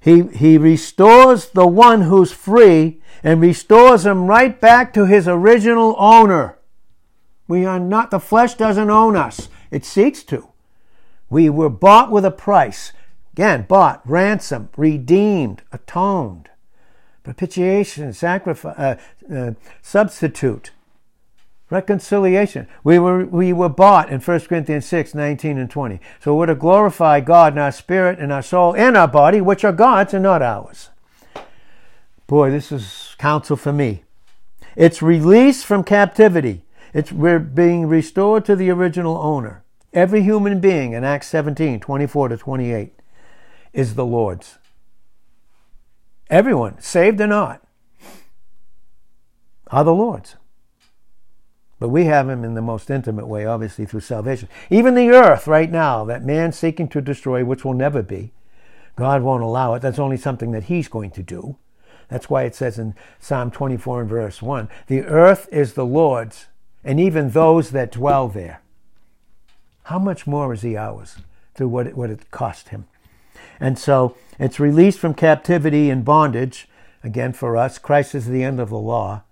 He, he restores the one who's free and restores him right back to his original owner. We are not, the flesh doesn't own us. It seeks to. We were bought with a price. Again, bought, ransomed, redeemed, atoned. propitiation, sacrifice, uh, uh, substitute, reconciliation. We were, we were bought in 1 Corinthians 6, 19 and 20. So we're to glorify God in our spirit and our soul and our body, which are God's and not ours. Boy, this is counsel for me. It's release from captivity. It's, we're being restored to the original owner. Every human being in Acts 17, 24 to 28 is the Lord's. Everyone, saved or not, are the Lord's. But we have him in the most intimate way, obviously, through salvation. Even the earth right now, that man seeking to destroy, which will never be, God won't allow it. That's only something that he's going to do. That's why it says in Psalm 24 and verse 1 the earth is the Lord's, and even those that dwell there. How much more is he ours through what it, what it cost him? And so it's released from captivity and bondage. Again, for us, Christ is the end of the law.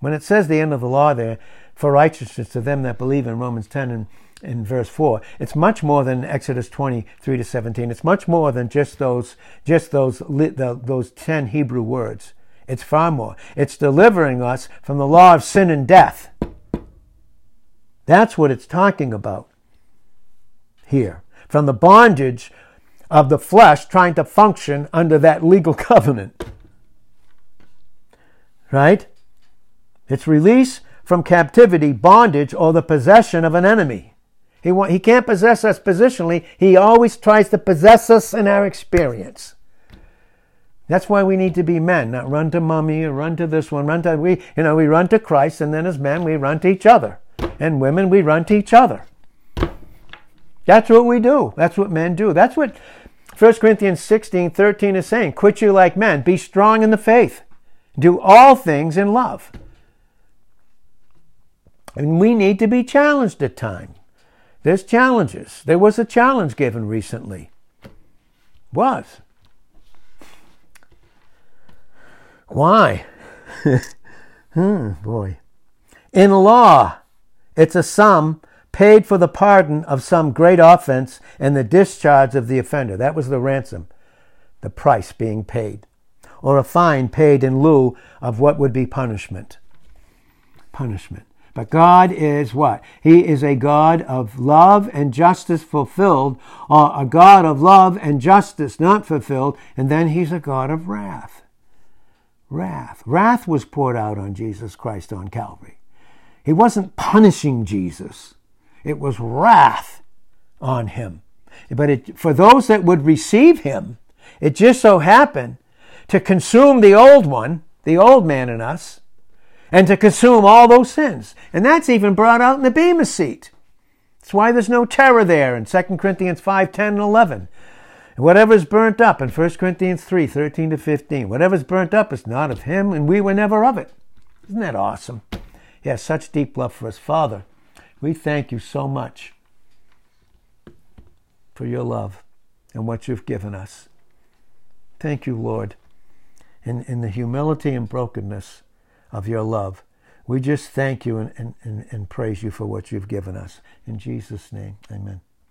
When it says the end of the law there, for righteousness to them that believe in Romans 10 and in verse 4 it's much more than exodus 23 to 17 it's much more than just those just those those 10 hebrew words it's far more it's delivering us from the law of sin and death that's what it's talking about here from the bondage of the flesh trying to function under that legal covenant. Right? It's release from captivity, bondage, or the possession of an enemy. He, he can't possess us positionally. He always tries to possess us in our experience. That's why we need to be men, not run to mummy or run to this one, run to we, you know, we run to Christ, and then as men we run to each other, and women we run to each other. That's what we do. That's what men do. That's what 1 Corinthians 16, 13 is saying, quit you like men, be strong in the faith, do all things in love. And we need to be challenged at times. There's challenges. There was a challenge given recently. Was. Why? hmm, boy. In law, it's a sum paid for the pardon of some great offense and the discharge of the offender. That was the ransom, the price being paid. Or a fine paid in lieu of what would be punishment. Punishment. But God is what? He is a God of love and justice fulfilled, or a God of love and justice not fulfilled, and then He's a God of wrath. Wrath. Wrath was poured out on Jesus Christ on Calvary. He wasn't punishing Jesus. It was wrath on him. But it, for those that would receive him, it just so happened to consume the old one, the old man in us, and to consume all those sins. And that's even brought out in the Bema seat. That's why there's no terror there in 2 Corinthians 5, 10, and 11. Whatever's burnt up in 1 Corinthians 3, 13 to 15, whatever's burnt up is not of him, and we were never of it. Isn't that awesome? He has such deep love for his Father we thank you so much for your love and what you've given us. Thank you, Lord. In, in the humility and brokenness of your love, we just thank you and, and, and praise you for what you've given us. In Jesus' name, amen.